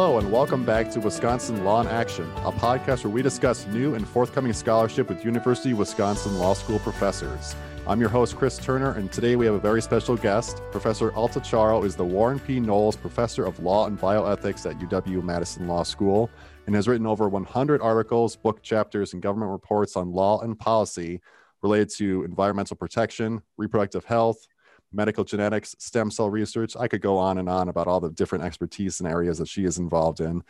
Hello, and welcome back to Wisconsin Law in Action, a podcast where we discuss new and forthcoming scholarship with University of Wisconsin Law School professors. I'm your host, Chris Turner, and today we have a very special guest. Professor Alta Charo is the Warren P. Knowles Professor of Law and Bioethics at UW Madison Law School and has written over 100 articles, book chapters, and government reports on law and policy related to environmental protection, reproductive health, medical genetics, stem cell research. I could go on and on about all the different expertise and areas that she is involved in.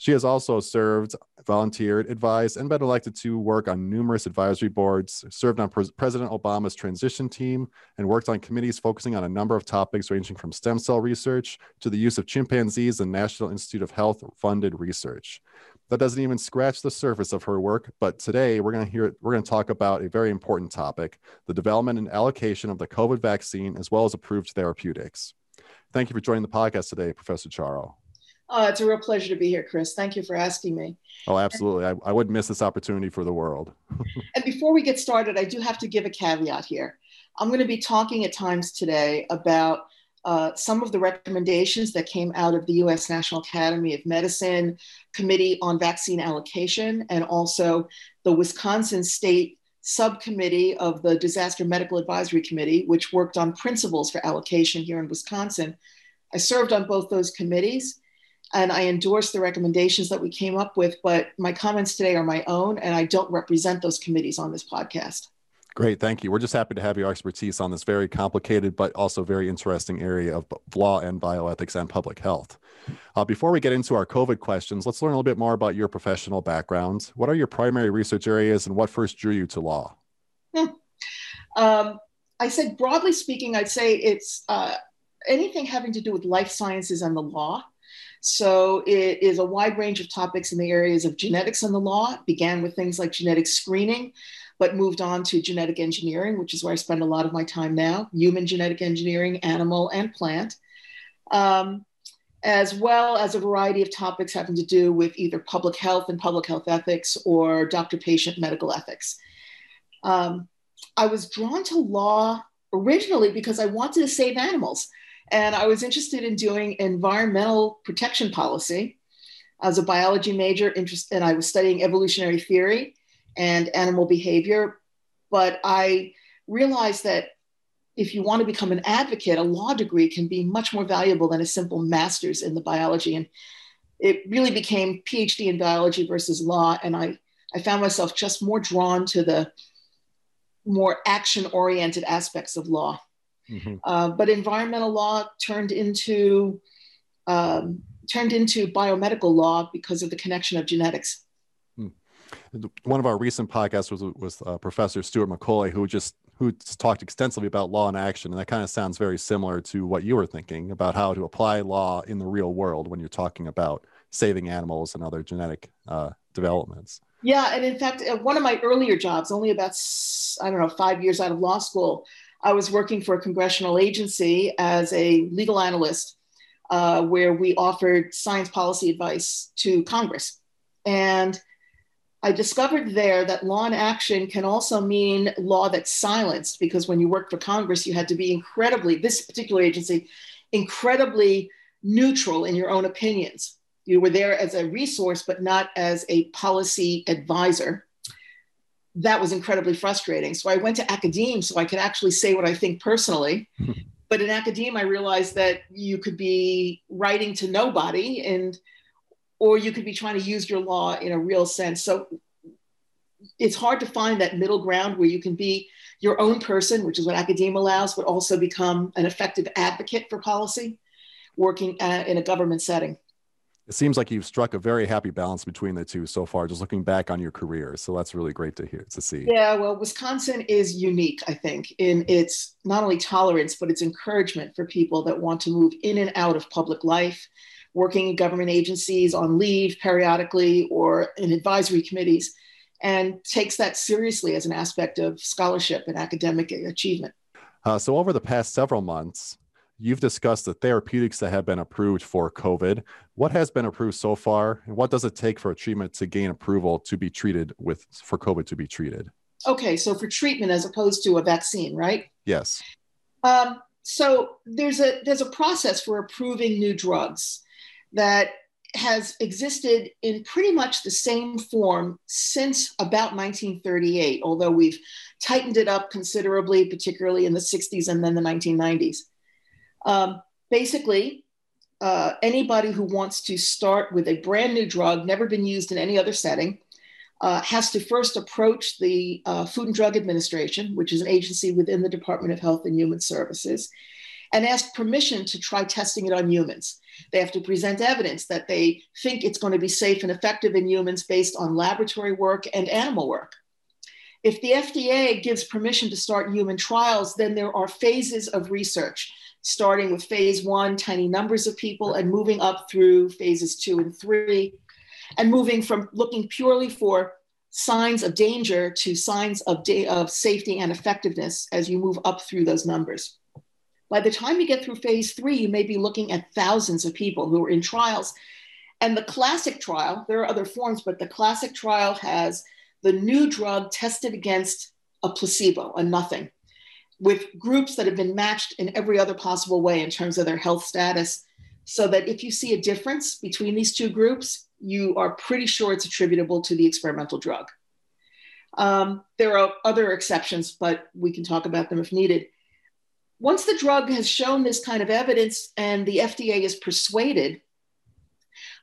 She has also served, volunteered, advised, and been elected to work on numerous advisory boards, served on Pre- President Obama's transition team, and worked on committees focusing on a number of topics ranging from stem cell research to the use of chimpanzees and National Institute of Health funded research that doesn't even scratch the surface of her work. But today we're going to hear we're going to talk about a very important topic: the development and allocation of the COVID vaccine, as well as approved therapeutics. Thank you for joining the podcast today, Professor Charo. Oh, it's a real pleasure to be here, Chris. Thank you for asking me. Oh, absolutely. I, I wouldn't miss this opportunity for the world. and before we get started, I do have to give a caveat here. I'm going to be talking at times today about uh, some of the recommendations that came out of the US National Academy of Medicine Committee on Vaccine Allocation and also the Wisconsin State Subcommittee of the Disaster Medical Advisory Committee, which worked on principles for allocation here in Wisconsin. I served on both those committees and I endorsed the recommendations that we came up with, but my comments today are my own and I don't represent those committees on this podcast. Great, thank you. We're just happy to have your expertise on this very complicated but also very interesting area of law and bioethics and public health. Uh, before we get into our COVID questions, let's learn a little bit more about your professional background. What are your primary research areas and what first drew you to law? Um, I said, broadly speaking, I'd say it's uh, anything having to do with life sciences and the law. So it is a wide range of topics in the areas of genetics and the law. It began with things like genetic screening, but moved on to genetic engineering, which is where I spend a lot of my time now human genetic engineering, animal, and plant, um, as well as a variety of topics having to do with either public health and public health ethics or doctor patient medical ethics. Um, I was drawn to law originally because I wanted to save animals. And I was interested in doing environmental protection policy as a biology major, interest, and I was studying evolutionary theory and animal behavior. But I realized that if you want to become an advocate, a law degree can be much more valuable than a simple master's in the biology. And it really became PhD in biology versus law. And I, I found myself just more drawn to the more action oriented aspects of law. Mm-hmm. Uh, but environmental law turned into um, turned into biomedical law because of the connection of genetics one of our recent podcasts was with uh, Professor Stewart Macaulay, who just who talked extensively about law and action, and that kind of sounds very similar to what you were thinking about how to apply law in the real world when you're talking about saving animals and other genetic uh, developments. Yeah, and in fact, uh, one of my earlier jobs, only about I don't know five years out of law school, I was working for a congressional agency as a legal analyst, uh, where we offered science policy advice to Congress, and I discovered there that law and action can also mean law that's silenced because when you worked for Congress, you had to be incredibly, this particular agency, incredibly neutral in your own opinions. You were there as a resource, but not as a policy advisor. That was incredibly frustrating. So I went to academe so I could actually say what I think personally. but in academe, I realized that you could be writing to nobody and or you could be trying to use your law in a real sense. So it's hard to find that middle ground where you can be your own person, which is what academia allows, but also become an effective advocate for policy working uh, in a government setting. It seems like you've struck a very happy balance between the two so far, just looking back on your career. So that's really great to hear, to see. Yeah, well, Wisconsin is unique, I think, in its not only tolerance, but its encouragement for people that want to move in and out of public life working in government agencies on leave periodically or in advisory committees, and takes that seriously as an aspect of scholarship and academic achievement. Uh, so, over the past several months, you've discussed the therapeutics that have been approved for COVID. What has been approved so far, and what does it take for a treatment to gain approval to be treated with for COVID to be treated? Okay, so for treatment as opposed to a vaccine, right? Yes. Um, so there's a there's a process for approving new drugs that has existed in pretty much the same form since about 1938, although we've tightened it up considerably, particularly in the 60s and then the 1990s. Um, basically, uh, anybody who wants to start with a brand new drug, never been used in any other setting, uh, has to first approach the uh, Food and Drug Administration, which is an agency within the Department of Health and Human Services, and ask permission to try testing it on humans. They have to present evidence that they think it's going to be safe and effective in humans based on laboratory work and animal work. If the FDA gives permission to start human trials, then there are phases of research, starting with phase one, tiny numbers of people, and moving up through phases two and three, and moving from looking purely for signs of danger to signs of, of safety and effectiveness as you move up through those numbers. By the time you get through phase three, you may be looking at thousands of people who are in trials. And the classic trial, there are other forms, but the classic trial has the new drug tested against a placebo, a nothing, with groups that have been matched in every other possible way in terms of their health status. So that if you see a difference between these two groups, you are pretty sure it's attributable to the experimental drug. Um, there are other exceptions, but we can talk about them if needed. Once the drug has shown this kind of evidence and the FDA is persuaded,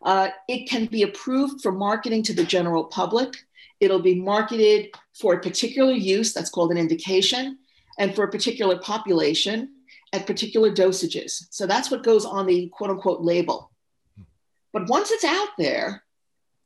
uh, it can be approved for marketing to the general public. It'll be marketed for a particular use, that's called an indication, and for a particular population at particular dosages. So that's what goes on the quote unquote label. But once it's out there,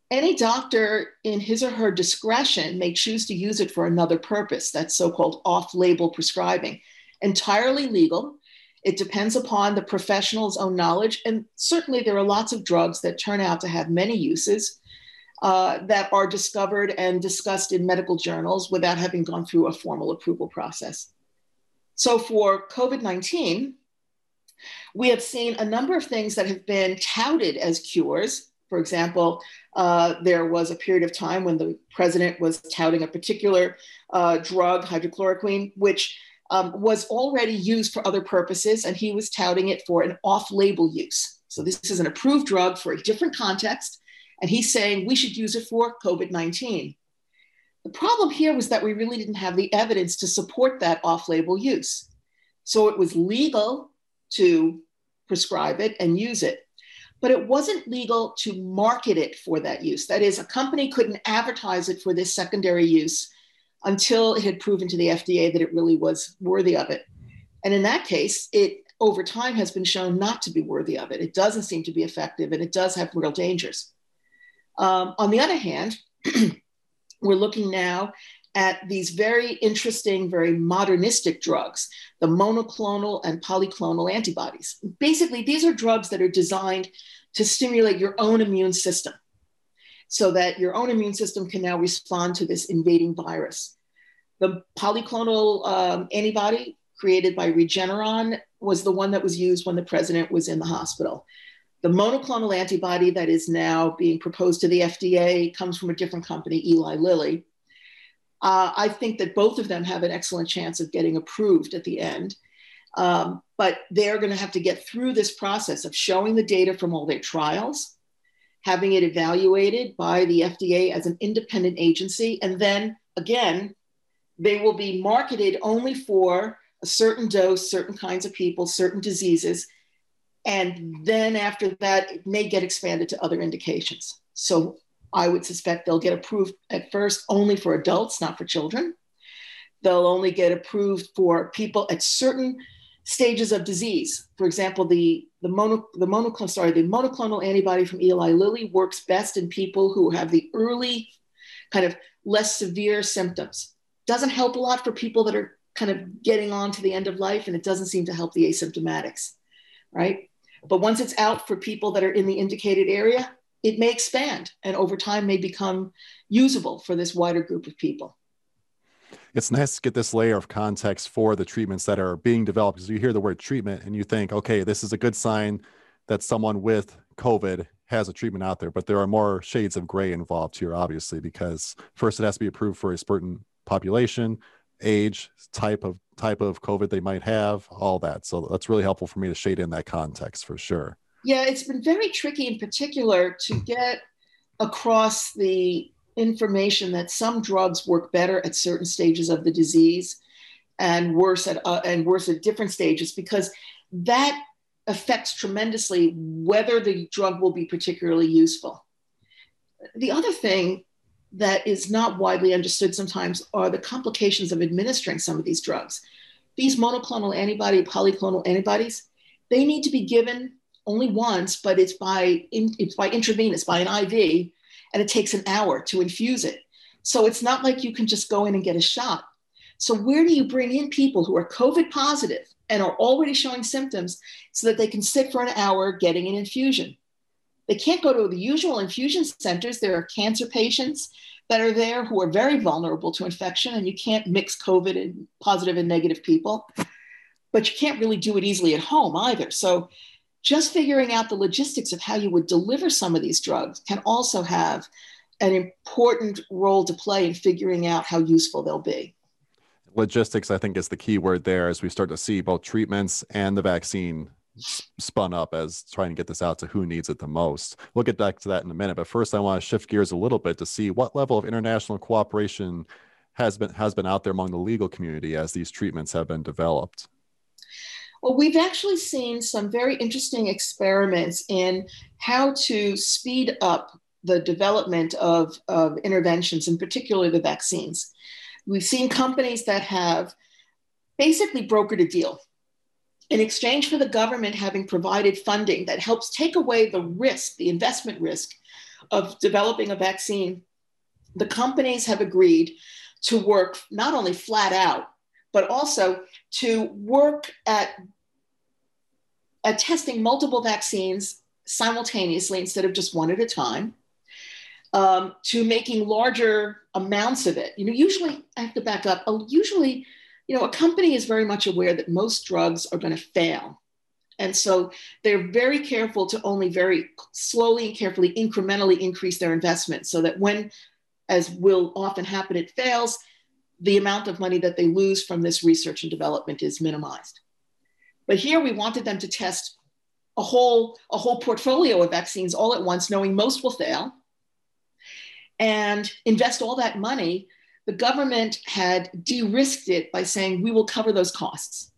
any doctor in his or her discretion may choose to use it for another purpose. That's so called off label prescribing. Entirely legal. It depends upon the professional's own knowledge. And certainly, there are lots of drugs that turn out to have many uses uh, that are discovered and discussed in medical journals without having gone through a formal approval process. So, for COVID 19, we have seen a number of things that have been touted as cures. For example, uh, there was a period of time when the president was touting a particular uh, drug, hydroxychloroquine, which um, was already used for other purposes, and he was touting it for an off label use. So, this is an approved drug for a different context, and he's saying we should use it for COVID 19. The problem here was that we really didn't have the evidence to support that off label use. So, it was legal to prescribe it and use it. But it wasn't legal to market it for that use. That is, a company couldn't advertise it for this secondary use until it had proven to the FDA that it really was worthy of it. And in that case, it over time has been shown not to be worthy of it. It doesn't seem to be effective and it does have real dangers. Um, on the other hand, we're looking now at these very interesting, very modernistic drugs, the monoclonal and polyclonal antibodies. Basically, these are drugs that are designed to stimulate your own immune system so that your own immune system can now respond to this invading virus. The polyclonal um, antibody created by Regeneron was the one that was used when the president was in the hospital. The monoclonal antibody that is now being proposed to the FDA comes from a different company, Eli Lilly. Uh, I think that both of them have an excellent chance of getting approved at the end. Um, but they're going to have to get through this process of showing the data from all their trials, having it evaluated by the FDA as an independent agency, and then again, they will be marketed only for a certain dose, certain kinds of people, certain diseases. And then after that, it may get expanded to other indications. So I would suspect they'll get approved at first only for adults, not for children. They'll only get approved for people at certain stages of disease. For example, the, the, mono, the, monoclonal, sorry, the monoclonal antibody from Eli Lilly works best in people who have the early, kind of less severe symptoms. Doesn't help a lot for people that are kind of getting on to the end of life, and it doesn't seem to help the asymptomatics, right? But once it's out for people that are in the indicated area, it may expand and over time may become usable for this wider group of people. It's nice to get this layer of context for the treatments that are being developed because you hear the word treatment and you think, okay, this is a good sign that someone with COVID has a treatment out there, but there are more shades of gray involved here, obviously, because first it has to be approved for a certain population, age, type of type of COVID they might have, all that. So that's really helpful for me to shade in that context for sure. Yeah, it's been very tricky in particular to get across the information that some drugs work better at certain stages of the disease and worse at uh, and worse at different stages because that affects tremendously whether the drug will be particularly useful. The other thing that is not widely understood sometimes are the complications of administering some of these drugs. These monoclonal antibody, polyclonal antibodies, they need to be given only once, but it's by it's by intravenous, by an IV, and it takes an hour to infuse it. So it's not like you can just go in and get a shot. So where do you bring in people who are COVID positive and are already showing symptoms so that they can sit for an hour getting an infusion? They can't go to the usual infusion centers. There are cancer patients that are there who are very vulnerable to infection, and you can't mix COVID and positive and negative people. But you can't really do it easily at home either. So just figuring out the logistics of how you would deliver some of these drugs can also have an important role to play in figuring out how useful they'll be. Logistics, I think, is the key word there as we start to see both treatments and the vaccine spun up as trying to get this out to who needs it the most. We'll get back to that in a minute, but first I want to shift gears a little bit to see what level of international cooperation has been has been out there among the legal community as these treatments have been developed. Well, we've actually seen some very interesting experiments in how to speed up the development of, of interventions, and particularly the vaccines. We've seen companies that have basically brokered a deal in exchange for the government having provided funding that helps take away the risk, the investment risk of developing a vaccine, the companies have agreed to work not only flat out, but also to work at, at testing multiple vaccines simultaneously instead of just one at a time. Um, to making larger amounts of it. You know, usually I have to back up. Usually you know, a company is very much aware that most drugs are going to fail. And so they're very careful to only very slowly and carefully incrementally increase their investment so that when, as will often happen, it fails, the amount of money that they lose from this research and development is minimized. But here we wanted them to test a whole, a whole portfolio of vaccines all at once, knowing most will fail, and invest all that money the government had de risked it by saying, we will cover those costs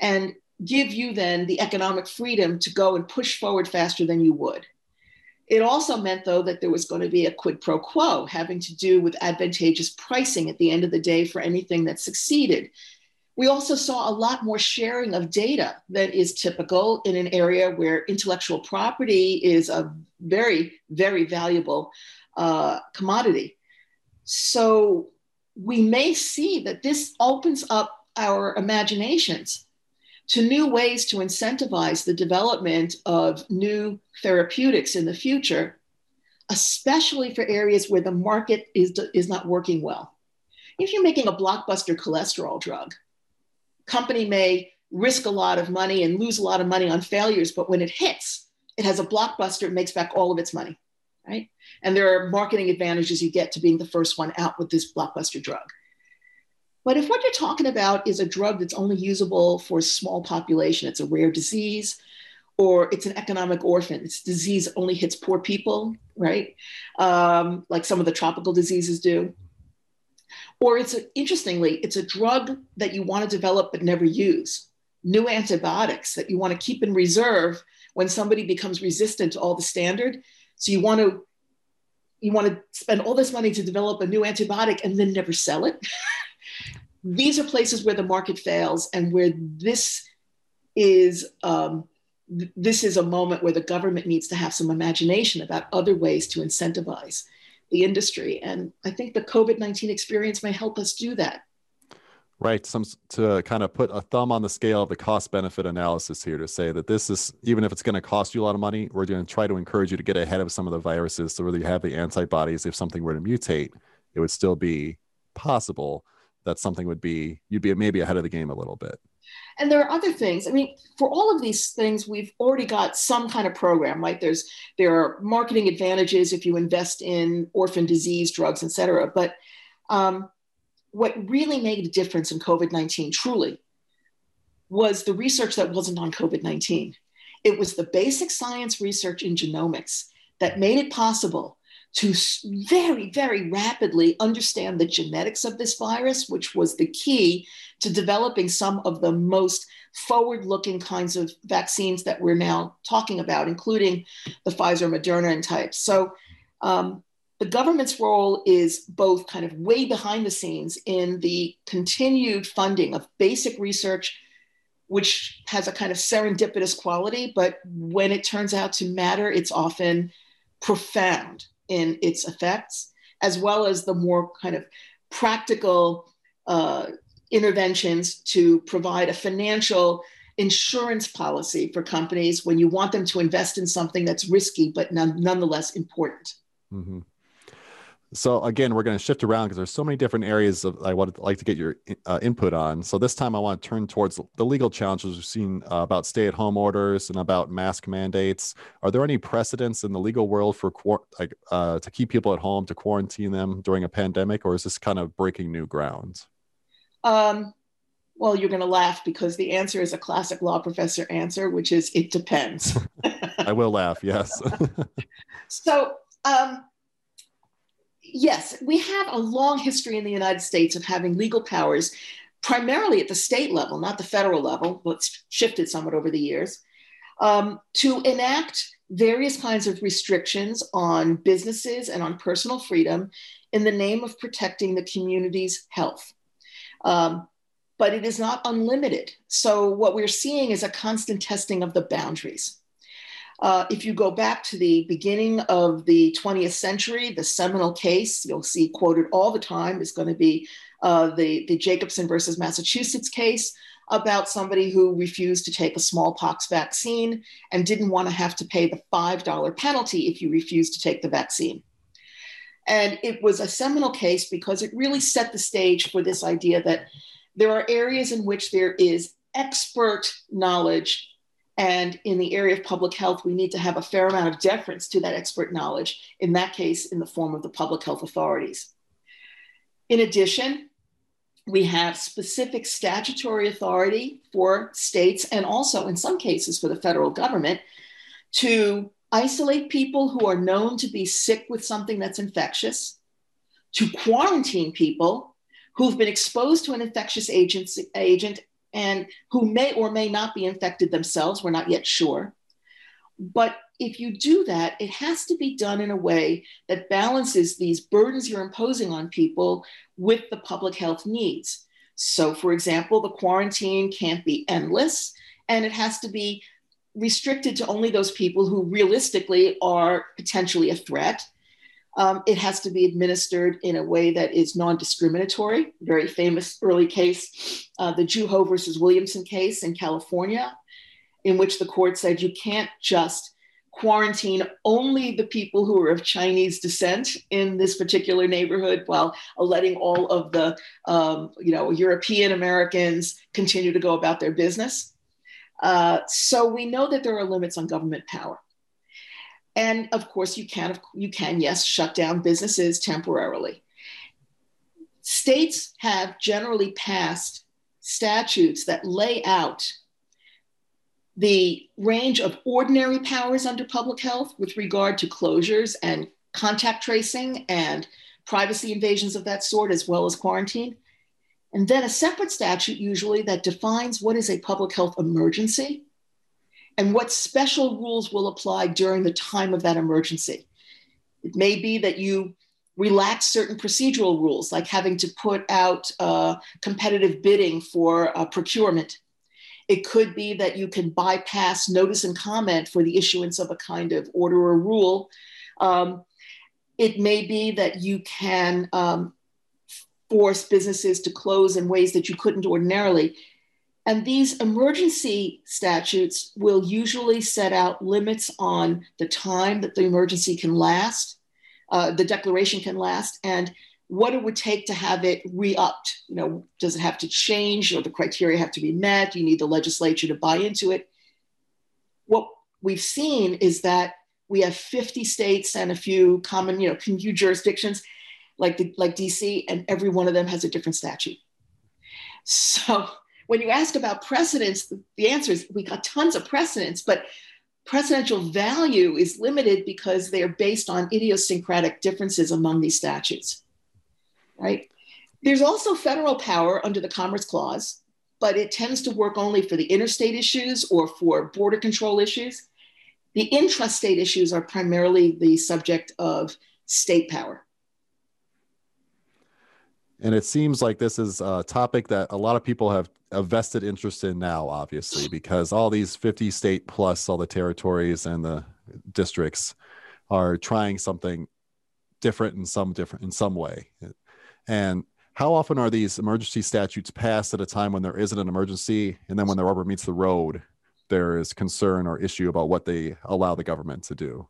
and give you then the economic freedom to go and push forward faster than you would. It also meant, though, that there was going to be a quid pro quo having to do with advantageous pricing at the end of the day for anything that succeeded. We also saw a lot more sharing of data than is typical in an area where intellectual property is a very, very valuable uh, commodity. So we may see that this opens up our imaginations to new ways to incentivize the development of new therapeutics in the future, especially for areas where the market is, is not working well. If you're making a blockbuster cholesterol drug, company may risk a lot of money and lose a lot of money on failures, but when it hits, it has a blockbuster, it makes back all of its money, right? And there are marketing advantages you get to being the first one out with this blockbuster drug. But if what you're talking about is a drug that's only usable for a small population, it's a rare disease, or it's an economic orphan, it's disease only hits poor people, right? Um, like some of the tropical diseases do. Or it's a, interestingly, it's a drug that you want to develop but never use. New antibiotics that you want to keep in reserve when somebody becomes resistant to all the standard. So you want to you want to spend all this money to develop a new antibiotic and then never sell it. These are places where the market fails and where this is um, this is a moment where the government needs to have some imagination about other ways to incentivize the industry. And I think the COVID 19 experience may help us do that. Right. Some to kind of put a thumb on the scale of the cost benefit analysis here to say that this is even if it's going to cost you a lot of money, we're going to try to encourage you to get ahead of some of the viruses. So whether you have the antibodies, if something were to mutate, it would still be possible that something would be you'd be maybe ahead of the game a little bit. And there are other things. I mean, for all of these things, we've already got some kind of program, right? There's there are marketing advantages if you invest in orphan disease drugs, et cetera. But um, what really made a difference in COVID 19 truly was the research that wasn't on COVID 19. It was the basic science research in genomics that made it possible to very, very rapidly understand the genetics of this virus, which was the key to developing some of the most forward looking kinds of vaccines that we're now talking about, including the Pfizer Moderna and types. So, um, the government's role is both kind of way behind the scenes in the continued funding of basic research, which has a kind of serendipitous quality, but when it turns out to matter, it's often profound in its effects, as well as the more kind of practical uh, interventions to provide a financial insurance policy for companies when you want them to invest in something that's risky but none, nonetheless important. Mm-hmm. So again, we're going to shift around because there's so many different areas of I would like to get your uh, input on. So this time I want to turn towards the legal challenges we've seen uh, about stay-at-home orders and about mask mandates. Are there any precedents in the legal world for like uh, to keep people at home to quarantine them during a pandemic, or is this kind of breaking new ground? Um, well, you're going to laugh because the answer is a classic law professor answer, which is it depends. I will laugh. Yes. so. Um, yes, we have a long history in the United States of having legal powers, primarily at the state level, not the federal level, but it's shifted somewhat over the years, um, to enact various kinds of restrictions on businesses and on personal freedom in the name of protecting the community's health. Um, but it is not unlimited. So, what we're seeing is a constant testing of the boundaries. Uh, if you go back to the beginning of the 20th century, the seminal case you'll see quoted all the time is going to be uh, the, the Jacobson versus Massachusetts case about somebody who refused to take a smallpox vaccine and didn't want to have to pay the $5 penalty if you refused to take the vaccine. And it was a seminal case because it really set the stage for this idea that there are areas in which there is expert knowledge and in the area of public health, we need to have a fair amount of deference to that expert knowledge, in that case, in the form of the public health authorities. In addition, we have specific statutory authority for states and also, in some cases, for the federal government to isolate people who are known to be sick with something that's infectious, to quarantine people who've been exposed to an infectious agent, agent and who may or may not be infected themselves. We're not yet sure. But if you do that, it has to be done in a way that balances these burdens you're imposing on people with the public health needs. So, for example, the quarantine can't be endless, and it has to be restricted to only those people who realistically are potentially a threat um, it has to be administered in a way that is non discriminatory. Very famous early case, uh, the Jew Ho versus Williamson case in California, in which the court said you can't just quarantine only the people who are of Chinese descent in this particular neighborhood while letting all of the um, you know European Americans continue to go about their business. Uh, so we know that there are limits on government power. And of course, you can, you can, yes, shut down businesses temporarily. States have generally passed statutes that lay out the range of ordinary powers under public health with regard to closures and contact tracing and privacy invasions of that sort, as well as quarantine. And then a separate statute, usually, that defines what is a public health emergency and what special rules will apply during the time of that emergency. It may be that you relax certain procedural rules, like having to put out uh, competitive bidding for uh, procurement. It could be that you can bypass notice and comment for the issuance of a kind of order or rule. Um, it may be that you can um, force businesses to close in ways that you couldn't ordinarily. And these emergency statutes will usually set out limits on the time that the emergency can last, uh, the declaration can last, and what it would take to have it re-upped. You know, does it have to change or the criteria have to be met? Do you need the legislature to buy into it? What we've seen is that we have 50 states and a few common, you know, few jurisdictions like the, like DC, and every one of them has a different statute. So when you ask about precedents, the answer is we got tons of precedents, but precedential value is limited because they are based on idiosyncratic differences among these statutes, right? There's also federal power under the Commerce Clause, but it tends to work only for the interstate issues or for border control issues. The intrastate issues are primarily the subject of state power. And it seems like this is a topic that a lot of people have a vested interest in now, obviously, because all these 50 state plus all the territories and the districts are trying something different in some different in some way. And how often are these emergency statutes passed at a time when there isn't an emergency and then when the rubber meets the road there is concern or issue about what they allow the government to do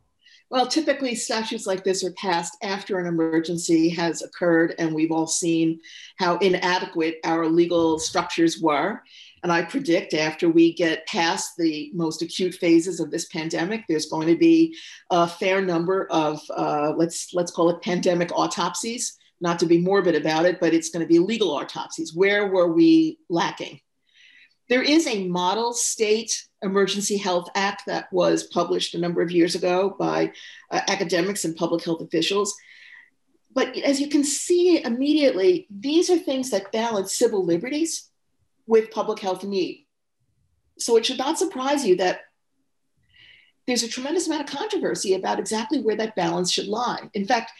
well, typically statutes like this are passed after an emergency has occurred, and we've all seen how inadequate our legal structures were. And I predict after we get past the most acute phases of this pandemic, there's going to be a fair number of uh, let's let's call it pandemic autopsies. Not to be morbid about it, but it's going to be legal autopsies. Where were we lacking? There is a model state emergency health act that was published a number of years ago by uh, academics and public health officials. But as you can see immediately, these are things that balance civil liberties with public health need. So it should not surprise you that there's a tremendous amount of controversy about exactly where that balance should lie. In fact,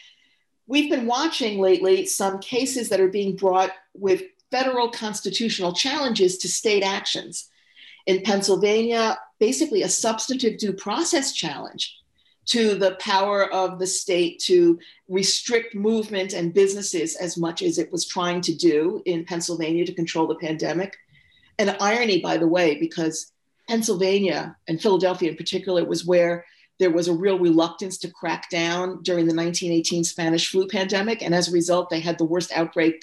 we've been watching lately some cases that are being brought with federal constitutional challenges to state actions. In Pennsylvania, basically a substantive due process challenge to the power of the state to restrict movement and businesses as much as it was trying to do in Pennsylvania to control the pandemic. An irony, by the way, because Pennsylvania and Philadelphia in particular was where there was a real reluctance to crack down during the 1918 Spanish flu pandemic. And as a result, they had the worst outbreak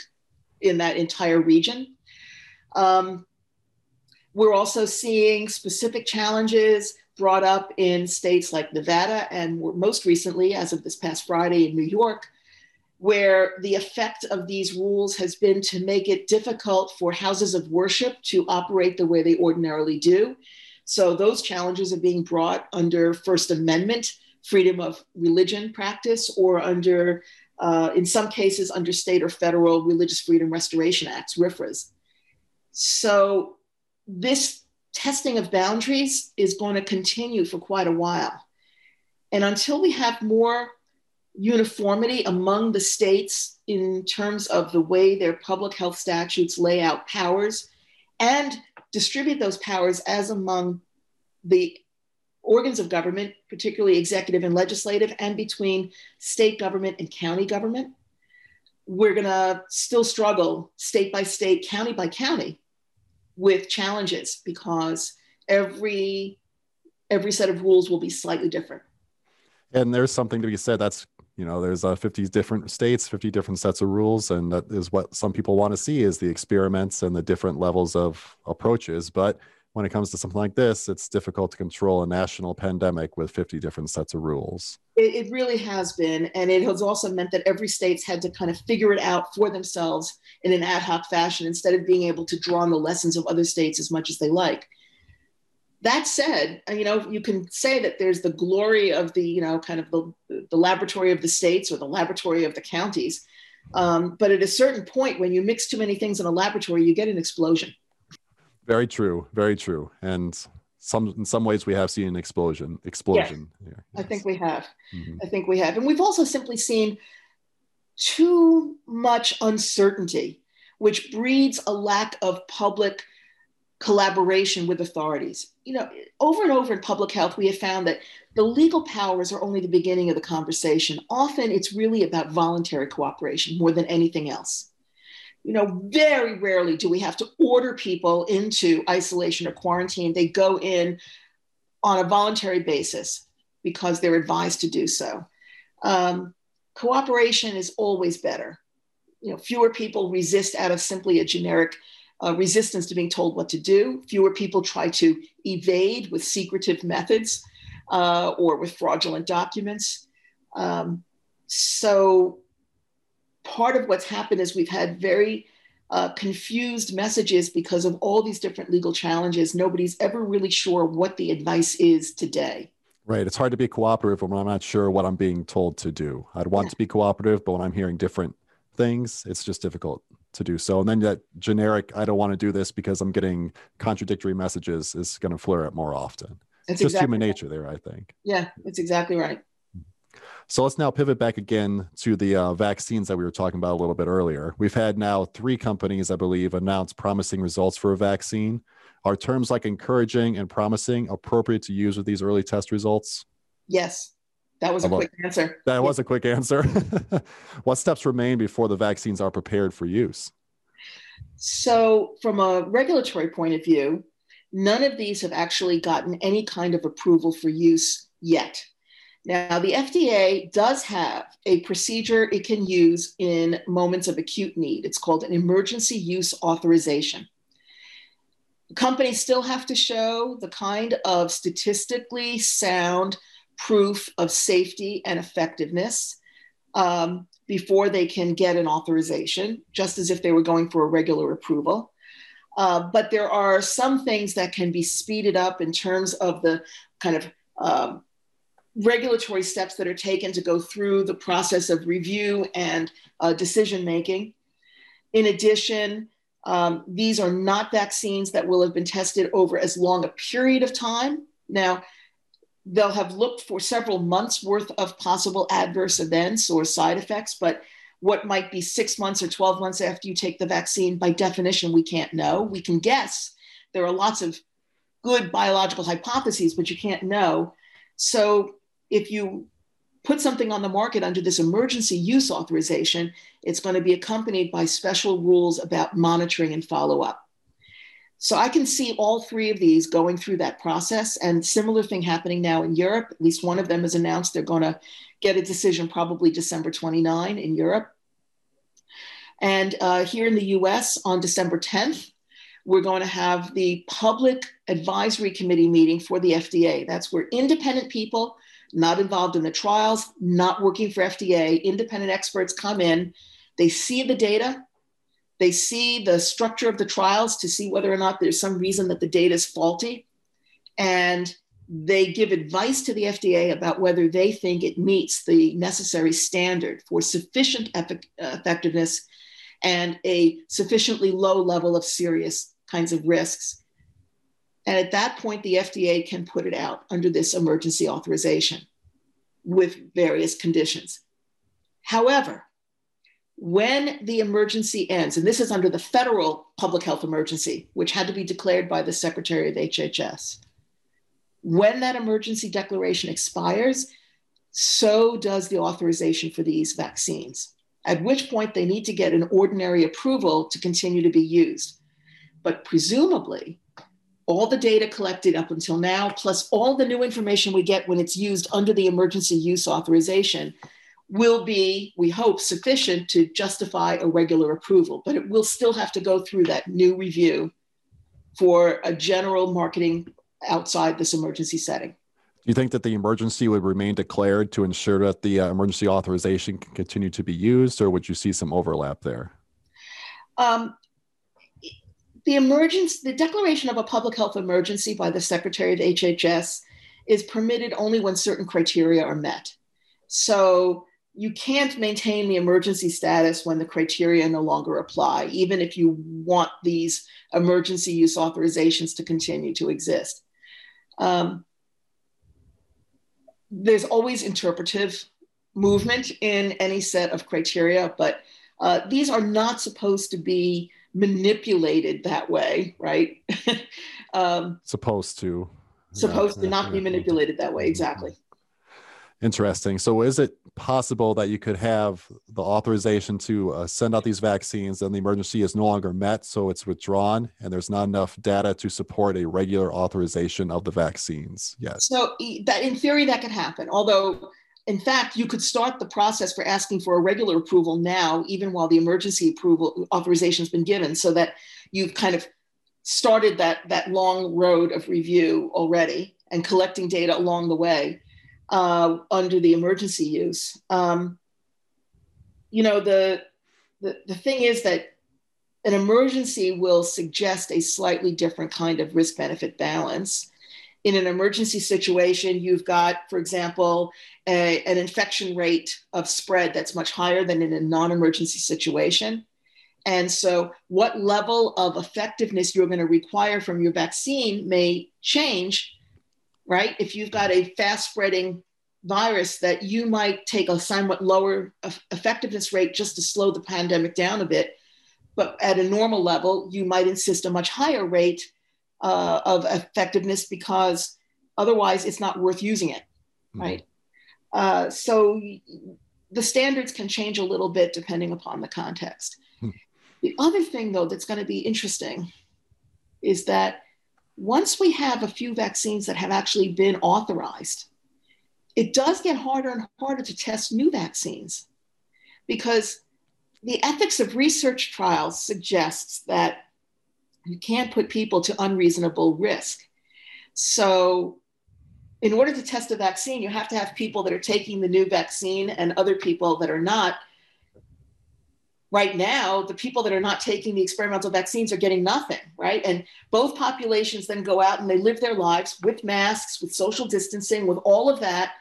in that entire region. Um, we're also seeing specific challenges brought up in states like Nevada and most recently, as of this past Friday, in New York, where the effect of these rules has been to make it difficult for houses of worship to operate the way they ordinarily do. So those challenges are being brought under First Amendment freedom of religion practice or under uh, in some cases under state or federal Religious Freedom Restoration Acts, RFRAs. So this testing of boundaries is going to continue for quite a while. And until we have more uniformity among the states in terms of the way their public health statutes lay out powers and distribute those powers as among the organs of government, particularly executive and legislative, and between state government and county government. We're going to still struggle state by state, county by county with challenges because every every set of rules will be slightly different. And there's something to be said that's you know there's uh, 50 different states 50 different sets of rules and that is what some people want to see is the experiments and the different levels of approaches but when it comes to something like this, it's difficult to control a national pandemic with 50 different sets of rules. It, it, really has been. And it has also meant that every state's had to kind of figure it out for themselves in an ad hoc fashion instead of being able to draw on the lessons of other states as much as they like. That said, uh, you know, you can say that there's the glory of the, you know, kind of the, the laboratory of the states or the laboratory of the counties. Um, but at a certain point, when you mix too many things in a laboratory, you get an explosion. Very true. Very true. And some in some ways we have seen an explosion. Explosion. Yes, yes. I think we have. Mm-hmm. I think we have, and we've also simply seen too much uncertainty, which breeds a lack of public collaboration with authorities. You know, over and over in public health, we have found that the legal powers are only the beginning of the conversation. Often it's really about voluntary cooperation more than anything else you know, very rarely do we have to order people into isolation or quarantine. They go in on a voluntary basis because they're advised to do so. Um, cooperation is always better. You know, fewer people resist out of simply a generic uh, resistance to being told what to do. Fewer people try to evade with secretive methods uh, or with fraudulent documents. Um, so part of what's happened is we've had very uh, confused messages because of all these different legal challenges. Nobody's ever really sure what the advice is today. Right. It's hard to be cooperative when I'm not sure what I'm being told to do. I'd want yeah. to be cooperative, but when I'm hearing different things, it's just difficult to do so. And then that generic, I don't want to do this because I'm getting contradictory messages is going to flare up more often. It's just exactly human nature there, I think. Yeah, it's exactly right. So let's now pivot back again to the uh, vaccines that we were talking about a little bit earlier. We've had now three companies, I believe, announce promising results for a vaccine. Are terms like encouraging and promising appropriate to use with these early test results? Yes. That was a quick answer. That yeah. was a quick answer. what steps remain before the vaccines are prepared for use? So, from a regulatory point of view, none of these have actually gotten any kind of approval for use yet. Now, the FDA does have a procedure it can use in moments of acute need. It's called an emergency use authorization. Companies still have to show the kind of statistically sound proof of safety and effectiveness um, before they can get an authorization, just as if they were going for a regular approval. Uh, but there are some things that can be speeded up in terms of the kind of um, regulatory steps that are taken to go through the process of review and uh, decision making. In addition, um, these are not vaccines that will have been tested over as long a period of time. Now, they'll have looked for several months worth of possible adverse events or side effects, but what might be six months or 12 months after you take the vaccine, by definition, we can't know. We can guess. There are lots of good biological hypotheses, but you can't know. So if you put something on the market under this emergency use authorization, it's going to be accompanied by special rules about monitoring and follow up. So I can see all three of these going through that process and similar thing happening now in Europe. At least one of them has announced they're going to get a decision probably December 29 in Europe. And uh, here in the US on December 10th, we're going to have the public advisory committee meeting for the FDA. That's where independent people, not involved in the trials, not working for FDA, independent experts come in, they see the data, they see the structure of the trials to see whether or not there's some reason that the data is faulty. And they give advice to the FDA about whether they think it meets the necessary standard for sufficient effectiveness and a sufficiently low level of serious kinds of risks. And at that point, the FDA can put it out under this emergency authorization with various conditions. However, when the emergency ends, and this is under the federal public health emergency, which had to be declared by the Secretary of HHS, when that emergency declaration expires, so does the authorization for these vaccines, at which point they need to get an ordinary approval to continue to be used. But presumably, all the data collected up until now, plus all the new information we get when it's used under the emergency use authorization, will be, we hope, sufficient to justify a regular approval, but it will still have to go through that new review for a general marketing outside this emergency setting. Do you think that the emergency would remain declared to ensure that the uh, emergency authorization can continue to be used, or would you see some overlap there? Um, the emergency, the declaration of a public health emergency by the Secretary of HHS is permitted only when certain criteria are met. So you can't maintain the emergency status when the criteria no longer apply, even if you want these emergency use authorizations to continue to exist. Um, there's always interpretive movement in any set of criteria, but uh, these are not supposed to be manipulated that way, right? um, supposed to. Supposed yeah, to not be manipulated that way, exactly. Interesting. So, is it possible that you could have the authorization to uh, send out these vaccines and the emergency is no longer met, so it's withdrawn, and there's not enough data to support a regular authorization of the vaccines yet? So, that in theory, that could happen. Although, in fact, you could start the process for asking for a regular approval now, even while the emergency approval authorization has been given, so that you've kind of started that that long road of review already and collecting data along the way uh, under the emergency use. Um, you know, the, the, the thing is that an emergency will suggest a slightly different kind of risk benefit balance. In an emergency situation, you've got, for example, a, an infection rate of spread that's much higher than in a non emergency situation. And so, what level of effectiveness you're going to require from your vaccine may change, right? If you've got a fast spreading virus, that you might take a somewhat lower effectiveness rate just to slow the pandemic down a bit but at a normal level, you might insist a much higher rate uh, of effectiveness because otherwise it's not worth using it, mm-hmm. right? Uh, so the standards can change a little bit depending upon the context. Hmm. The other thing, though, that's going to be interesting is that once we have a few vaccines that have actually been authorized, it does get harder and harder to test new vaccines because the ethics of research trials suggests that you can't put people to unreasonable risk. So, in order to test a vaccine, you have to have people that are taking the new vaccine and other people that are not. Right now, the people that are not taking the experimental vaccines are getting nothing, right? And both populations then go out and they live their lives with masks, with social distancing, with all of that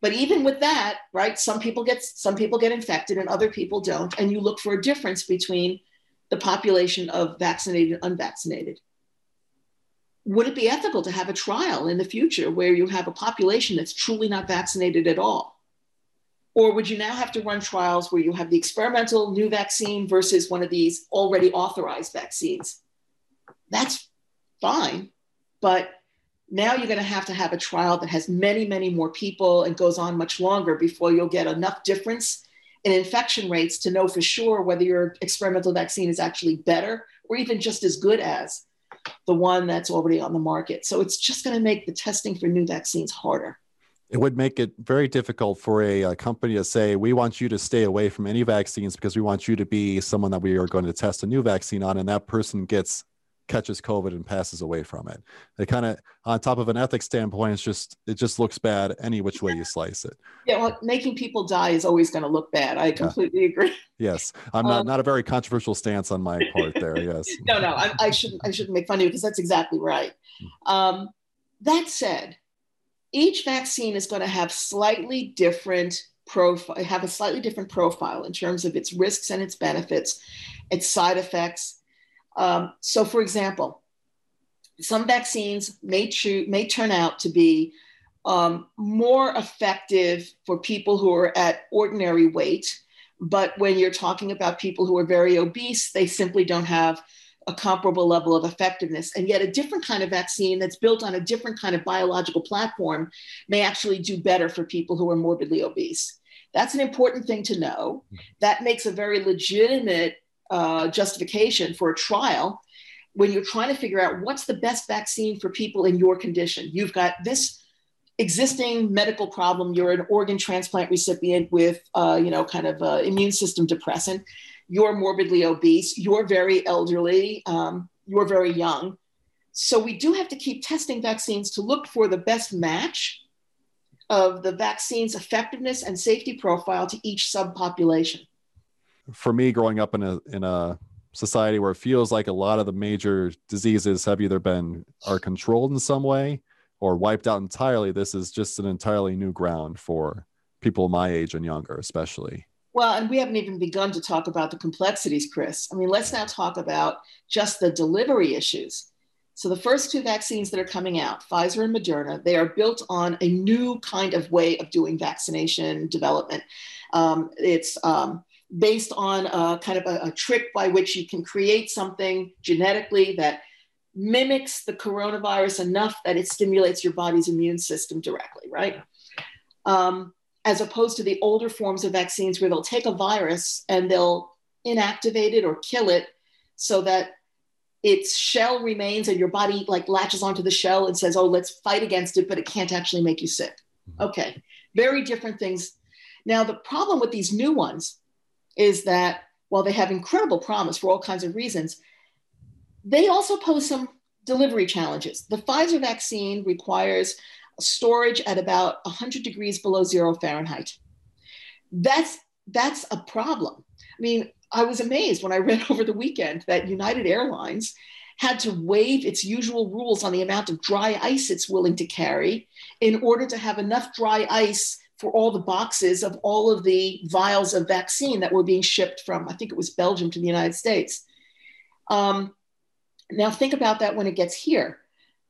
but even with that, right, some people get some people get infected and other people don't, and you look for a difference between the population of vaccinated and unvaccinated. Would it be ethical to have a trial in the future where you have a population that's truly not vaccinated at all? Or would you now have to run trials where you have the experimental new vaccine versus one of these already authorized vaccines? That's fine, but now you're going to have to have a trial that has many, many more people and goes on much longer before you'll get enough difference in infection rates to know for sure whether your experimental vaccine is actually better or even just as good as the one that's already on the market. So it's just going to make the testing for new vaccines harder. It would make it very difficult for a, a, company to say, we want you to stay away from any vaccines because we want you to be someone that we are going to test a new vaccine on. And that person gets catches COVID and passes away from it. It kind of, on top of an ethics standpoint, it's just it just looks bad any which way you slice it. Yeah, well, making people die is always going to look bad. I completely yeah. agree. Yes, I'm not um, not a very controversial stance on my part there. Yes. no, no, I, I, shouldn't I shouldn't make fun of you because that's exactly right. Um, that said, each vaccine is going to have slightly different profile, have a slightly different profile in terms of its risks and its benefits, its side effects um, so, for example, some vaccines may, cho- may turn out to be um, more effective for people who are at ordinary weight. But when you're talking about people who are very obese, they simply don't have a comparable level of effectiveness. And yet, a different kind of vaccine that's built on a different kind of biological platform may actually do better for people who are morbidly obese. That's an important thing to know. That makes a very legitimate uh, justification for a trial when you're trying to figure out what's the best vaccine for people in your condition. You've got this existing medical problem. You're an organ transplant recipient with, uh, you know, kind of uh, immune system depressant. You're morbidly obese. You're very elderly. Um, you're very young. So we do have to keep testing vaccines to look for the best match of the vaccine's effectiveness and safety profile to each subpopulation for me growing up in a in a society where it feels like a lot of the major diseases have either been are controlled in some way or wiped out entirely this is just an entirely new ground for people my age and younger especially. Well and we haven't even begun to talk about the complexities chris. I mean let's now talk about just the delivery issues. So the first two vaccines that are coming out pfizer and moderna they are built on a new kind of way of doing vaccination development. Um, it's um, based on a kind of a, a trick by which you can create something genetically that mimics the coronavirus enough that it stimulates your body's immune system directly, right? Um, as opposed to the older forms of vaccines where they'll take a virus and they'll inactivate it or kill it so that its shell remains and your body like latches onto the shell and says, oh, let's fight against it, but it can't actually make you sick. Mm-hmm. Okay, very different things. Now, the problem with these new ones is that while they have incredible promise for all kinds of reasons, they also pose some delivery challenges. The Pfizer vaccine requires storage at about 100 degrees below zero Fahrenheit. That's that's a problem. I mean, I was amazed when I read over the weekend that United Airlines had to waive its usual rules on the amount of dry ice it's willing to carry in order to have enough dry ice for all the boxes of all of the vials of vaccine that were being shipped from, I think it was Belgium to the United States. Um, now, think about that when it gets here.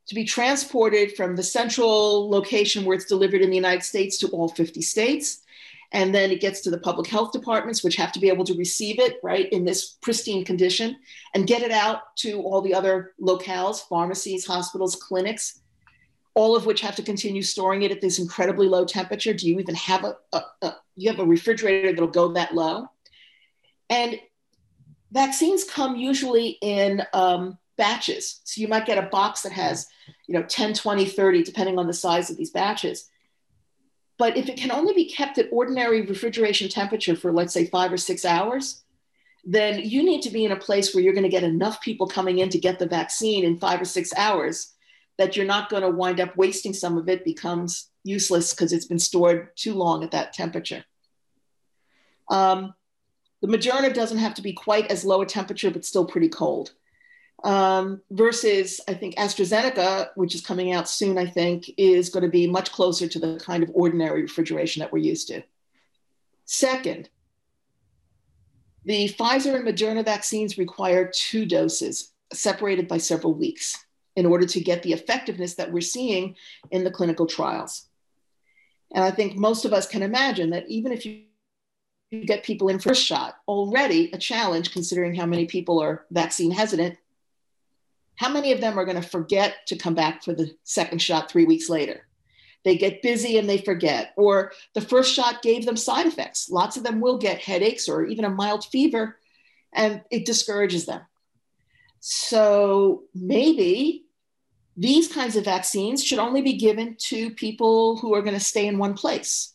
To be transported from the central location where it's delivered in the United States to all 50 states, and then it gets to the public health departments, which have to be able to receive it, right, in this pristine condition and get it out to all the other locales, pharmacies, hospitals, clinics, all of which have to continue storing it at this incredibly low temperature. Do you even have a, a, a you have a refrigerator that'll go that low? And vaccines come usually in um, batches. So you might get a box that has, you know, 10, 20, 30, depending on the size of these batches. But if it can only be kept at ordinary refrigeration temperature for, let's say, five or six hours, then you need to be in a place where you're going to get enough people coming in to get the vaccine in five or six hours that you're not going to wind up wasting some of it becomes useless because it's been stored too long at that temperature. Um, the Moderna doesn't have to be quite as low a temperature, but still pretty cold um, versus I think AstraZeneca, which is coming out soon, I think, is going to be much closer to the kind of ordinary refrigeration that we're used to. Second, the Pfizer and Moderna vaccines require two doses separated by several weeks in order to get the effectiveness that we're seeing in the clinical trials. And I think most of us can imagine that even if you get people in first shot, already a challenge considering how many people are vaccine hesitant how many of them are going to forget to come back for the second shot three weeks later? They get busy and they forget, or the first shot gave them side effects. Lots of them will get headaches or even a mild fever, and it discourages them. So maybe these kinds of vaccines should only be given to people who are going to stay in one place,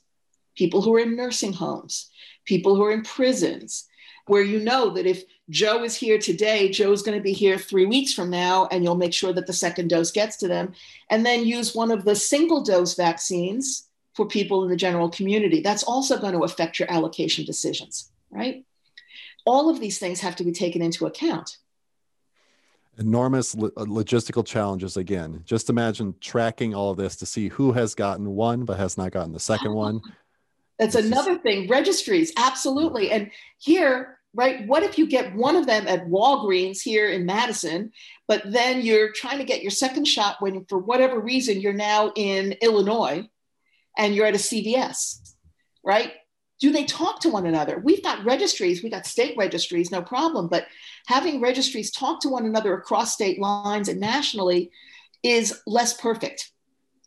people who are in nursing homes, people who are in prisons, where you know that if Joe is here today, Joe's going to be here three weeks from now, and you'll make sure that the second dose gets to them. And then use one of the single dose vaccines for people in the general community. That's also going to affect your allocation decisions, right? All of these things have to be taken into account. Enormous lo- uh, logistical challenges again. Just imagine tracking all of this to see who has gotten one but has not gotten the second one. That's another thing. Registries, absolutely. And here, right, what if you get one of them at Walgreens here in Madison, but then you're trying to get your second shot when, for whatever reason, you're now in Illinois and you're at a CVS, right? Do they talk to one another? We've got registries, we've got state registries, no problem, but having registries talk to one another across state lines and nationally is less perfect.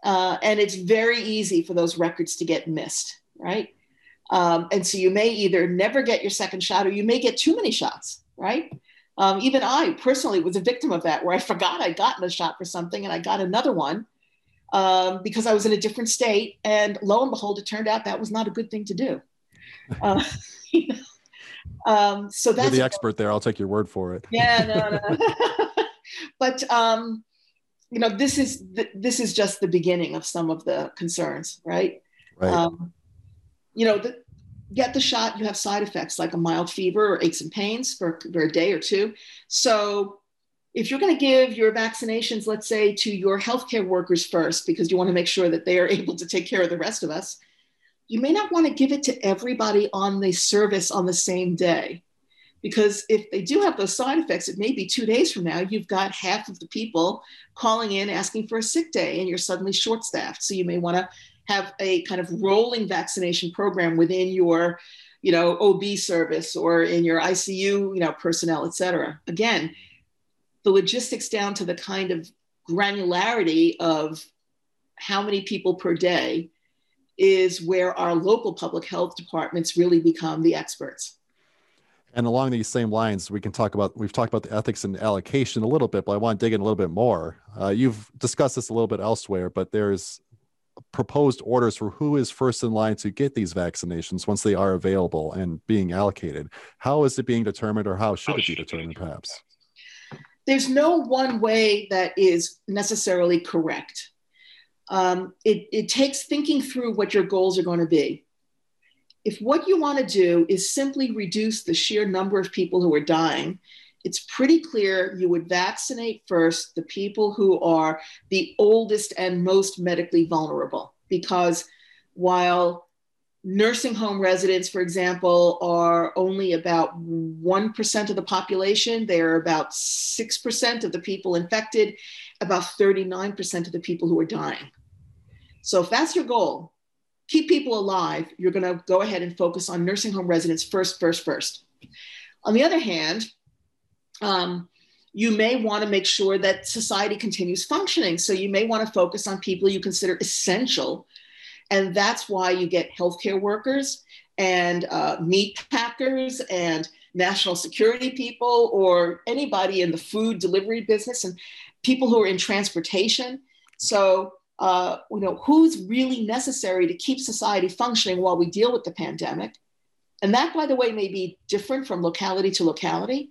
Uh, and it's very easy for those records to get missed right? Um, and so you may either never get your second shot or you may get too many shots, right? Um, even I personally was a victim of that, where I forgot I'd gotten a shot for something and I got another one um, because I was in a different state. And lo and behold, it turned out that was not a good thing to do. Uh, um, so that's You're the expert there. I'll take your word for it. Yeah, no, no. but um, you know, this is th- this is just the beginning of some of the concerns, right? Right. Um, you know, the, get the shot, you have side effects like a mild fever or aches and pains for, for a day or two. So if you're going to give your vaccinations, let's say, to your healthcare workers first, because you want to make sure that they are able to take care of the rest of us, you may not want to give it to everybody on the service on the same day. Because if they do have those side effects, it may be two days from now, you've got half of the people calling in asking for a sick day and you're suddenly short staffed. So you may want to have a kind of rolling vaccination program within your you know ob service or in your icu you know personnel et cetera again the logistics down to the kind of granularity of how many people per day is where our local public health departments really become the experts and along these same lines, we can talk about, we've talked about the ethics and allocation a little bit, but I want to dig in a little bit more. Uh, you've discussed this a little bit elsewhere, but there's proposed orders for who is first in line to get these vaccinations once they are available and being allocated. How is it being determined, or how should how it be determined, perhaps? There's no one way that is necessarily correct. Um, it, it takes thinking through what your goals are going to be. if what you want to do is simply reduce the sheer number of people who are dying, it's pretty clear you would vaccinate first the people who are the oldest and most medically vulnerable. Because while nursing home residents, for example, are only about 1% of the population, they're about 6% of the people infected, about 39% of the people who are dying. So if that's your goal, keep people alive, you're going to go ahead and focus on nursing home residents first, first, first. On the other hand, um, you may want to make sure that society continues functioning. So you may want to focus on people you consider essential. And that's why you get healthcare workers and uh, meat packers and national security people or anybody in the food delivery business and people who are in transportation. So, uh, you know, who's really necessary to keep society functioning while we deal with the pandemic? And that, by the way, may be different from locality to locality.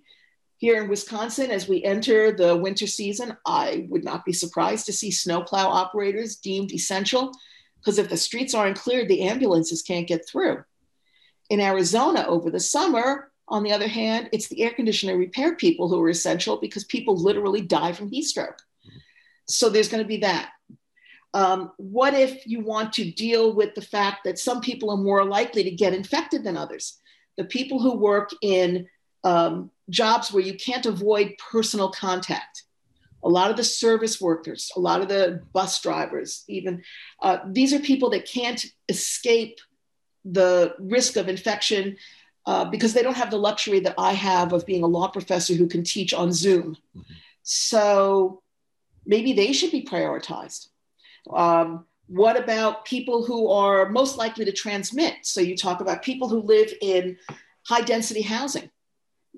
Here in Wisconsin, as we enter the winter season, I would not be surprised to see snowplow operators deemed essential because if the streets aren't cleared, the ambulances can't get through. In Arizona over the summer, on the other hand, it's the air conditioner repair people who are essential because people literally die from heat stroke. So there's going to be that. Um, what if you want to deal with the fact that some people are more likely to get infected than others? The people who work in um, jobs where you can't avoid personal contact. A lot of the service workers, a lot of the bus drivers, even, uh, these are people that can't escape the risk of infection uh, because they don't have the luxury that I have of being a law professor who can teach on Zoom. Mm-hmm. So maybe they should be prioritized. Um, what about people who are most likely to transmit? So you talk about people who live in high density housing.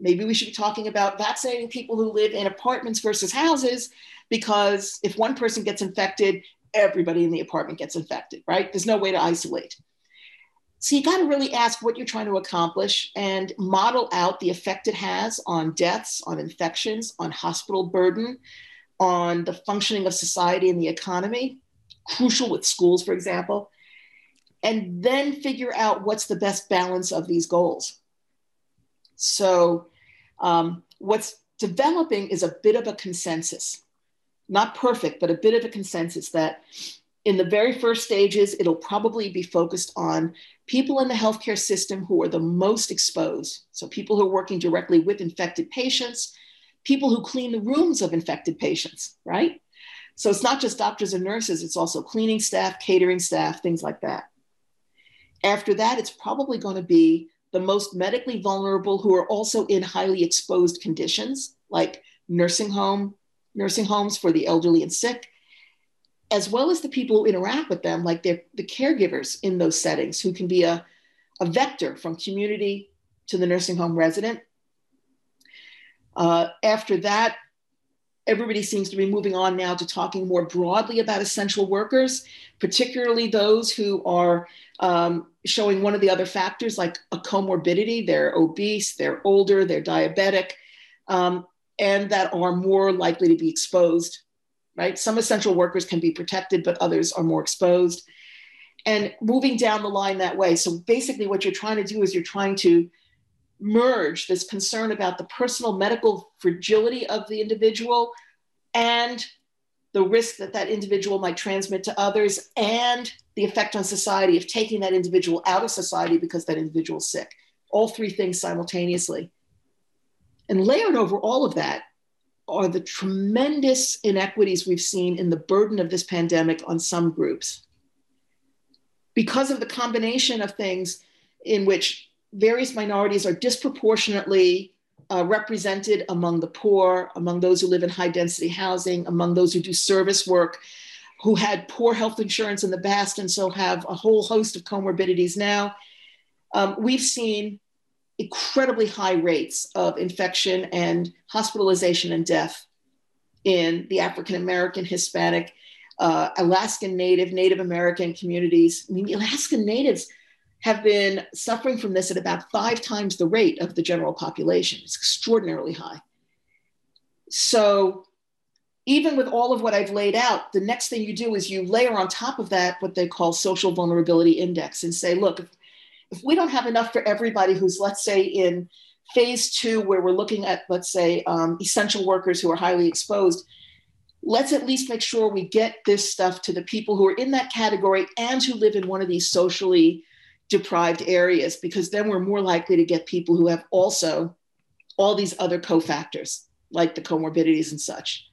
Maybe we should be talking about vaccinating people who live in apartments versus houses because if one person gets infected everybody in the apartment gets infected right? There's no way to isolate. So you got to really ask what you're trying to accomplish and model out the effect it has on deaths on infections on hospital burden on the functioning of society and the economy crucial with schools for example and then figure out what's the best balance of these goals so, um, what's developing is a bit of a consensus, not perfect, but a bit of a consensus that in the very first stages, it'll probably be focused on people in the healthcare system who are the most exposed. So, people who are working directly with infected patients, people who clean the rooms of infected patients, right? So, it's not just doctors and nurses, it's also cleaning staff, catering staff, things like that. After that, it's probably going to be the most medically vulnerable who are also in highly exposed conditions like nursing home nursing homes for the elderly and sick as well as the people who interact with them like the caregivers in those settings who can be a, a vector from community to the nursing home resident uh, after that everybody seems to be moving on now to talking more broadly about essential workers, particularly those who are um, showing one of the other factors like a comorbidity. They're obese, they're older, they're diabetic, um, and that are more likely to be exposed, right? Some essential workers can be protected, but others are more exposed. And moving down the line that way. So basically, what you're trying to do is you're trying to merge this concern about the personal medical fragility of the individual and the risk that that individual might transmit to others and the effect on society of taking that individual out of society because that individual is sick. All three things simultaneously. And layered over all of that are the tremendous inequities we've seen in the burden of this pandemic on some groups. Because of the combination of things in which various minorities are disproportionately uh, represented among the poor, among those who live in high density housing, among those who do service work, who had poor health insurance in the past and so have a whole host of comorbidities now. Um, we've seen incredibly high rates of infection and hospitalization and death in the African American, Hispanic, uh, Alaskan Native, Native American communities. I mean, Alaskan Natives have been suffering from this at about five times the rate of the general population. It's extraordinarily high. So, even with all of what I've laid out, the next thing you do is you layer on top of that what they call social vulnerability index and say, look, if, we don't have enough for everybody who's, let's say, in phase two, where we're looking at, let's say, um, essential workers who are highly exposed, let's at least make sure we get this stuff to the people who are in that category and who live in one of these socially deprived areas, because then we're more likely to get people who have also all these other cofactors, like the comorbidities and such.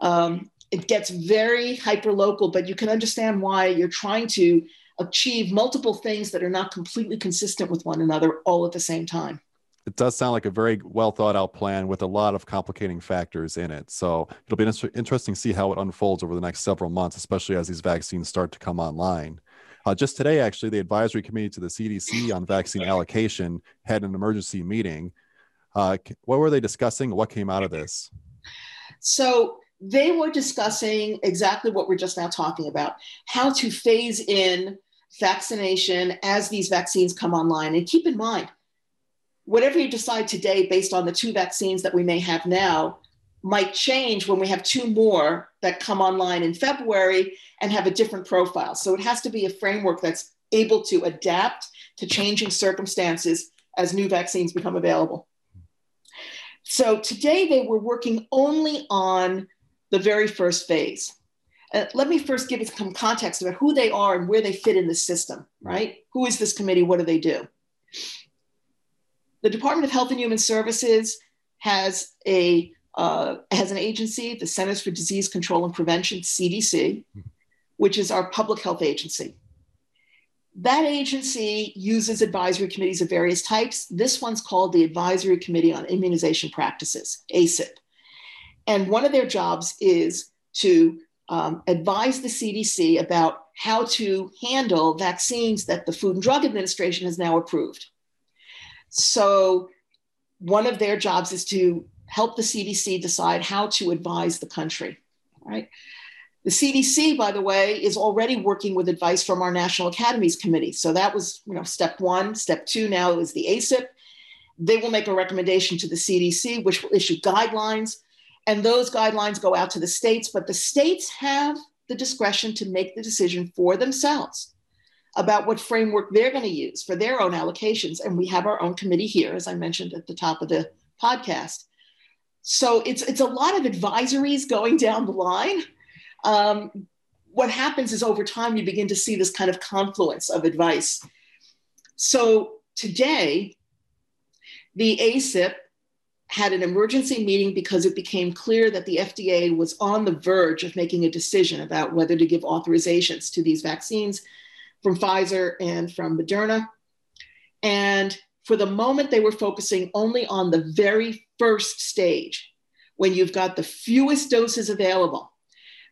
Um, it gets very hyper local, but you can understand why you're trying to achieve multiple things that are not completely consistent with one another all at the same time it does sound like a very well thought out plan with a lot of complicating factors in it. So it'll be interesting to see how it unfolds over the next several months, especially as these vaccines start to come online. Uh, just today, actually, the advisory committee to the CDC on vaccine allocation had an emergency meeting. Uh, what were they discussing? What came out of this? So they were discussing exactly what we're just now talking about how to phase in vaccination as these vaccines come online. And keep in mind, whatever you decide today based on the two vaccines that we may have now might change when we have two more that come online in February and have a different profile. So it has to be a framework that's able to adapt to changing circumstances as new vaccines become available. So today they were working only on the very first phase. Uh, let me first give some context about who they are and where they fit in the system, right? Who is this committee? What do they do? The Department of Health and Human Services has a uh, has an agency, the Centers for Disease Control and Prevention (CDC), which is our public health agency. That agency uses advisory committees of various types. This one's called the Advisory Committee on Immunization Practices, ACIP. And one of their jobs is to um, advise the CDC about how to handle vaccines that the Food and Drug Administration has now approved. So, one of their jobs is to help the CDC decide how to advise the country, right? The CDC, by the way, is already working with advice from our National Academies Committee. So that was, you know, step one. Step two now is the ACIP. They will make a recommendation to the CDC, which will issue guidelines, and those guidelines go out to the states. But the states have the discretion to make the decision for themselves about what framework they're going to use for their own allocations. And we have our own committee here, as I mentioned at the top of the podcast. So it's, it's a lot of advisories going down the line. Um, what happens is over time, you begin to see this kind of confluence of advice. So today, the ACIP had an emergency meeting because it became clear that the FDA was on the verge of making a decision about whether to give authorizations to these vaccines from Pfizer and from Moderna. And for the moment, they were focusing only on the very first stage when you've got the fewest doses available.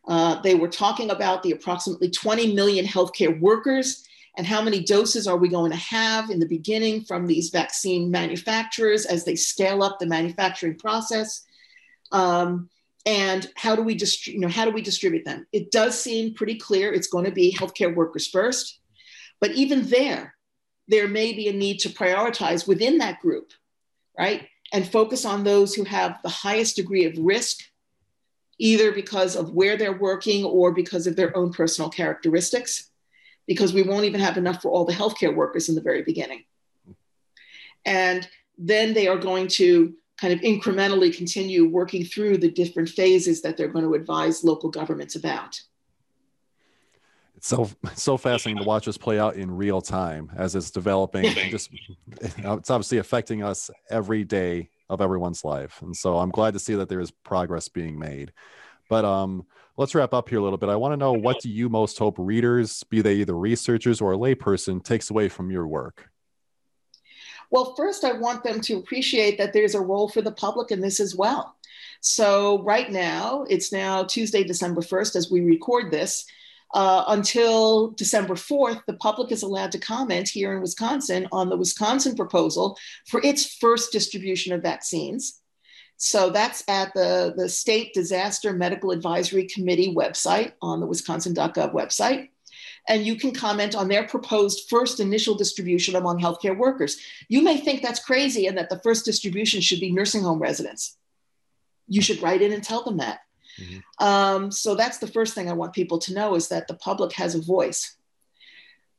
Uh, they were talking about the approximately 20 million healthcare workers and how many doses are we going to have in the beginning from these vaccine manufacturers as they scale up the manufacturing process. Um, and how do we you know how do we distribute them it does seem pretty clear it's going to be healthcare workers first but even there there may be a need to prioritize within that group right and focus on those who have the highest degree of risk either because of where they're working or because of their own personal characteristics because we won't even have enough for all the healthcare workers in the very beginning and then they are going to kind of incrementally continue working through the different phases that they're going to advise local governments about. So so fascinating to watch this play out in real time as it's developing. just it's obviously affecting us every day of everyone's life, and so I'm glad to see that there is progress being made. But um, let's wrap up here a little bit. I want to know what do you most hope readers, be they either researchers or a layperson, takes away from your work? Well, first, I want them to appreciate that there's a role for the public in this as well. So, right now, it's now Tuesday, December 1st, as we record this. Uh, until December 4th, the public is allowed to comment here in Wisconsin on the Wisconsin proposal for its first distribution of vaccines. So that's at the, the State Disaster Medical Advisory Committee website on the wisconsin.gov website and you can comment on their proposed first initial distribution among healthcare workers. You may think that's crazy and that the first distribution should be nursing home residents. You should write in and tell them that. Mm-hmm. Um, so that's the first thing I want people to know is that the public has a voice.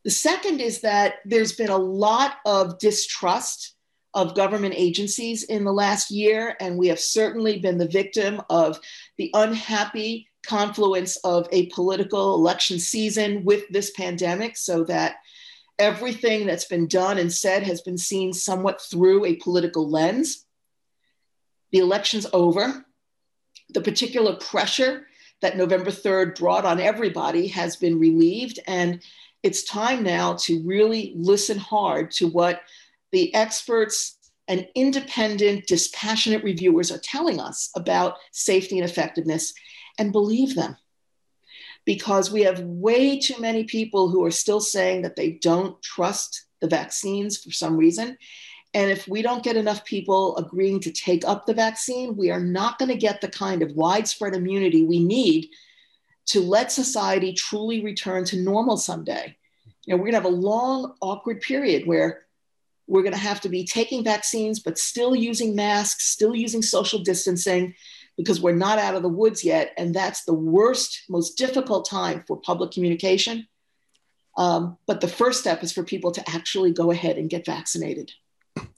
The second is that there's been a lot of distrust of government agencies in the last year, and we have certainly been the victim of the unhappy confluence of a political election season with this pandemic, so that everything that's been done and said has been seen somewhat through a political lens. The election's over. The particular pressure that November 3rd brought on everybody has been relieved. And it's time now to really listen hard to what the experts and independent, dispassionate reviewers are telling us about safety and effectiveness and believe them. Because we have way too many people who are still saying that they don't trust the vaccines for some reason. And if we don't get enough people agreeing to take up the vaccine, we are not going to get the kind of widespread immunity we need to let society truly return to normal someday. You know, we're going to have a long, awkward period where we're going to have to be taking vaccines, but still using masks, still using social distancing, because we're not out of the woods yet. And that's the worst, most difficult time for public communication. Um, but the first step is for people to actually go ahead and get vaccinated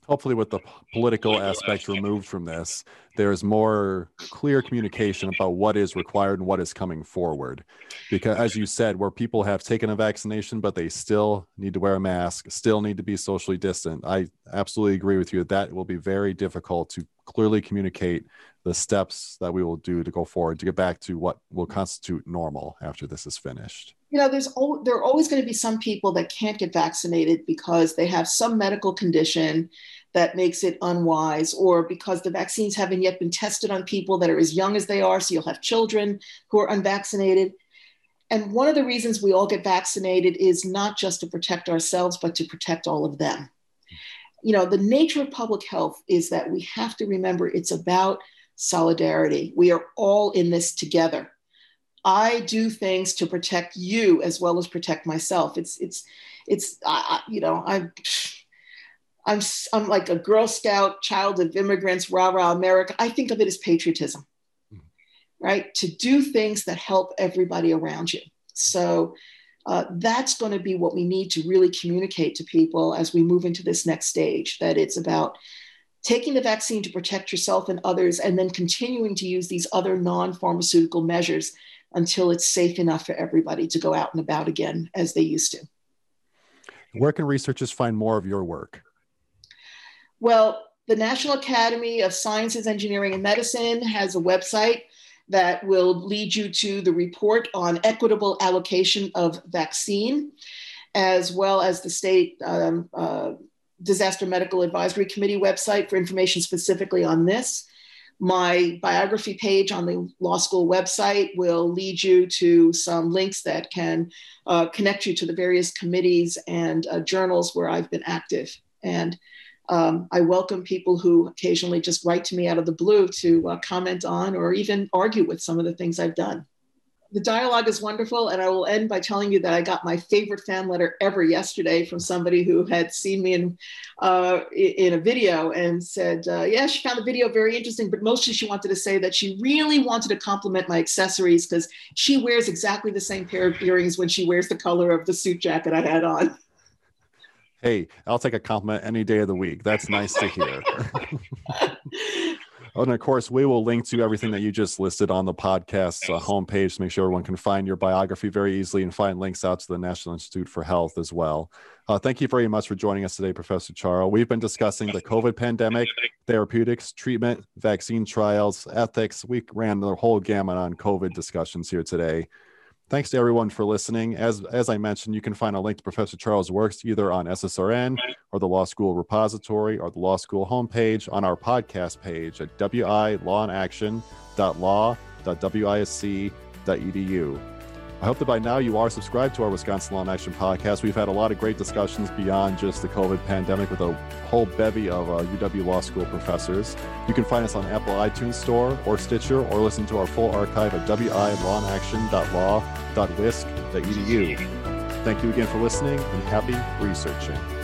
hopefully with the political aspect removed from this there's more clear communication about what is required and what is coming forward. Because as you said where people have taken a vaccination but they still need to wear a mask still need to be socially distant i absolutely agree with you that will be very difficult to clearly communicate the steps that we will do to go forward to get back to what will constitute normal after this is finished. You know there's there are always going to be some people that can't get vaccinated because they have some medical condition that makes it unwise, or because the vaccines haven't yet been tested on people that are as young as they are. So you'll have children who are unvaccinated. And one of the reasons we all get vaccinated is not just to protect ourselves, but to protect all of them. You know, the nature of public health is that we have to remember it's about solidarity. We are all in this together. I do things to protect you as well as protect myself. It's, it's, it's, I, you know, I'm, I'm, I'm like a Girl Scout, child of immigrants, rah rah America. I think of it as patriotism, mm-hmm. right? To do things that help everybody around you. So uh, that's going to be what we need to really communicate to people as we move into this next stage that it's about taking the vaccine to protect yourself and others, and then continuing to use these other non pharmaceutical measures until it's safe enough for everybody to go out and about again as they used to. Where can researchers find more of your work? Well, the National Academy of Sciences, Engineering, and Medicine has a website that will lead you to the report on equitable allocation of vaccine, as well as the state um, uh, Disaster Medical Advisory Committee website for information specifically on this. My biography page on the law school website will lead you to some links that can uh, connect you to the various committees and uh, journals where I've been active. And um, I welcome people who occasionally just write to me out of the blue to uh, comment on or even argue with some of the things I've done. The dialogue is wonderful, and I will end by telling you that I got my favorite fan letter ever yesterday from somebody who had seen me in uh, in a video and said, uh, "Yeah, she found the video very interesting, but mostly she wanted to say that she really wanted to compliment my accessories because she wears exactly the same pair of earrings when she wears the color of the suit jacket I had on." Hey, I'll take a compliment any day of the week. That's nice to hear. and of course, we will link to everything that you just listed on the podcast uh, homepage to make sure everyone can find your biography very easily and find links out to the National Institute for Health as well. Uh, thank you very much for joining us today, Professor Charo. We've been discussing the COVID pandemic, therapeutics, treatment, vaccine trials, ethics. We ran the whole gamut on COVID discussions here today. Thanks to everyone for listening. As, as I mentioned, you can find a link to Professor Charo's works either on SSRN or the Law School repository or the Law School homepage on our podcast page at wilawainaction.law.wisc.edu. I hope that by now you are subscribed to our Wisconsin Law in Action podcast. We've had a lot of great discussions beyond just the COVID pandemic with a whole bevy of uh, UW Law School professors. You can find us on Apple iTunes Store or Stitcher or listen to our full archive at wilawainaction.law.wisc.edu. Thank you again for listening and happy researching.